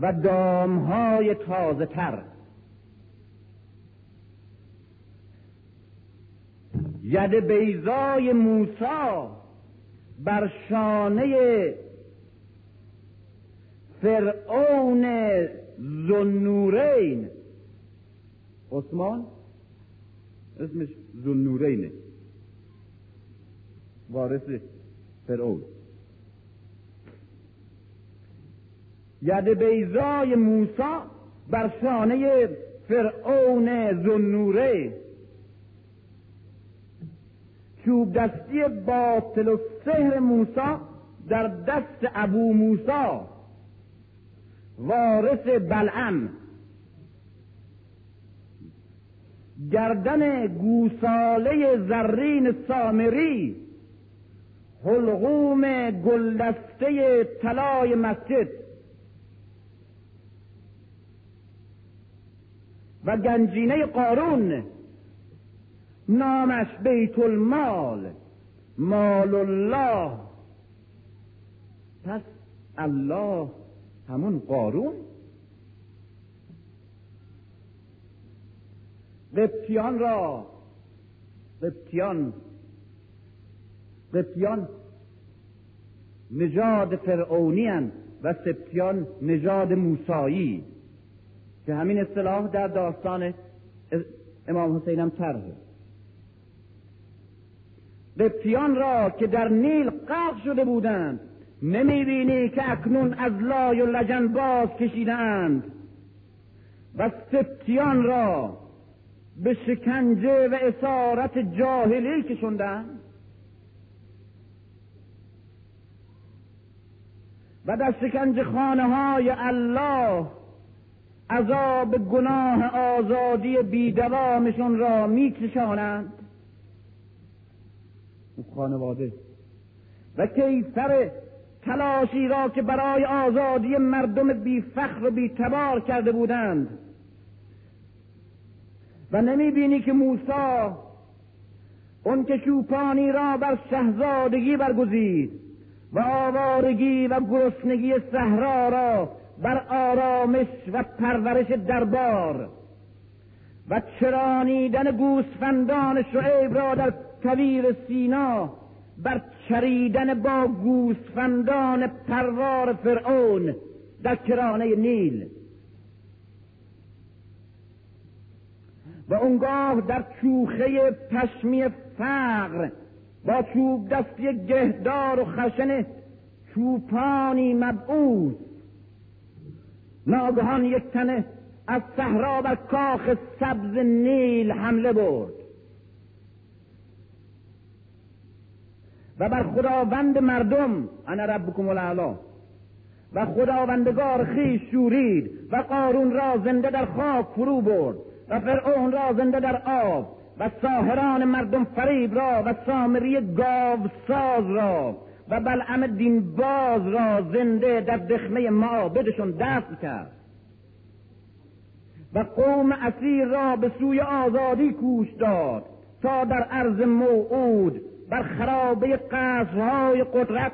و دامهای تازه تر ید بیزای موسا بر شانه فرعون زنورین عثمان؟ اسمش زنورینه وارث فرعون. ید بیزای موسا بر شانه فرعون زنوره چوب دستی باطل و سهر موسا در دست ابو موسا وارث بلعم. گردن گوساله زرین سامری. حلقوم گلدسته طلای مسجد. و گنجینه قارون. نامش بیت المال. مال الله پس الله همون قارون؟ قبطیان را. قبطیان قبطیان نژاد فرعونی و سبتیان نژاد موسایی. که همین اصطلاح در داستان امام حسین هم قبطیان را که در نیل غرق شده بودند نمی‌بینی که اکنون از لای و لجن باز کشیدند و سبتیان را به شکنجه و اسارت جاهلی کشوندند و در شکنج خانه های الله عذاب گناه آزادی بیدوامشون را میکشانند خانواده. و کیفر تلاشی را که برای آزادی مردم بی فخر و بی تبار کرده بودند. و نمی بینی که موسی اون که چوپانی را بر شهزادگی برگزید و آوارگی و گرسنگی صحرا را بر آرامش و پرورش دربار و چرانیدن گوسفندان شعیب را در کویر سینا بر چریدن با گوسفندان پروار فرعون در کرانه نیل. و اونگاه در چوخه پشمی فقر با چوب دستی گهدار و خشن چوپانی مبعوث. ناگهان یک تنه از صحرا بر کاخ سبز نیل حمله برد. و بر خداوند مردم انا ربکم الاعلا. و خداوندگار خیش شورید و قارون را زنده در خاک فرو برد و فرعون را زنده در آب و ساهران مردم فریب را و سامری گاو ساز را و بلعم دین باز را زنده در دخمه معابدشون دست کرد. و قوم اسیر را به سوی آزادی کوش داد تا در عرض موعود بر خرابه قصرهای قدرت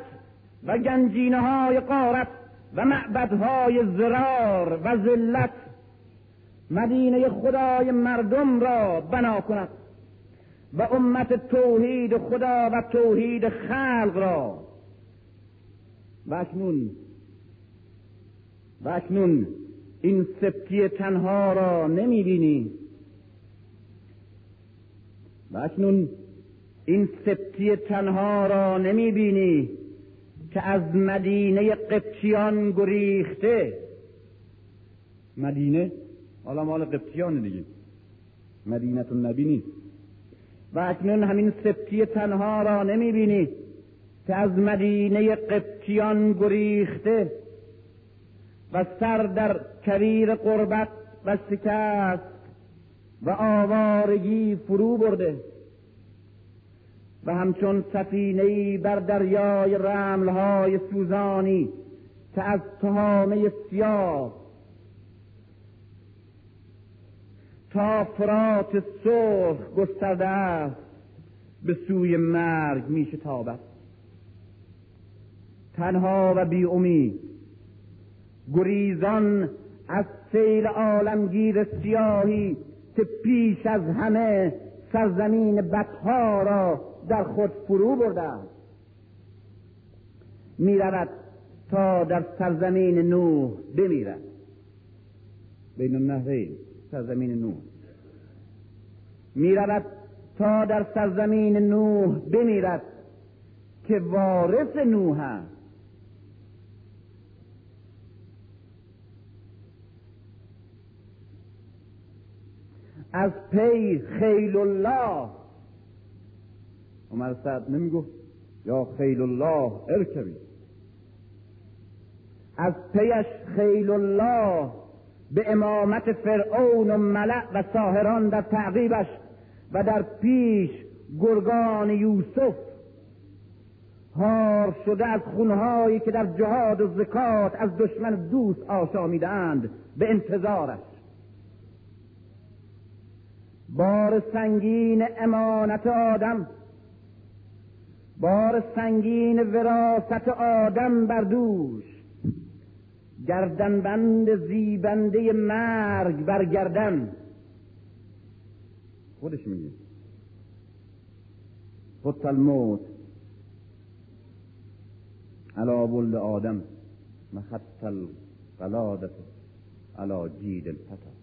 و گنجینه های قارت و معبدهای زرار و ذلت مدینه خدای مردم را بنا کند و امت توحید خدا و توحید خلق را. و اکنون این سبتی تنها را نمی بینی و این سبتی تنها را نمی بینی که از مدینه قبطیان گریخته. مدینه؟ حالا مال قبطیان دیگه. مدینه النبی نیست. و اکنون همین سبتی تنها را نمی بینی که از مدینه قبطیان گریخته. و سر در کویر قربت و شکست و آوارگی فرو برده. و همچون سفینهای بر دریای رملهای سوزانی که از تهامه سیاه تا فرات سرخ گسترده است به سوی مرگ میشه تابد. تنها و بی امید گریزان از سیل عالمگیر سیاهی که پیش از همه سرزمین بدها را در خود فرو برده می‌رود تا در سرزمین نوح بمیرد. بین النهرین سرزمین نوح. می‌رود تا در سرزمین نوح بمیرد که وارث نوح است. از پی خیل الله عمر سعد نمی‌گفت یا خیل الله ارکبی. از پیش خیل الله به امامت فرعون و ملع و ساهران در تعقیبش و در پیش گرگان یوسف هار شده از خونهایی که در جهاد و زکات از دشمن دوست آشامیدند به انتظارش. بار سنگین امانت آدم بار سنگین وراست آدم بر دوش. گردنبند زیبنده مرگ بر گردن. خودش میگه. خط الموت. علا ولد آدم. مخط القلادت علا جید الفتا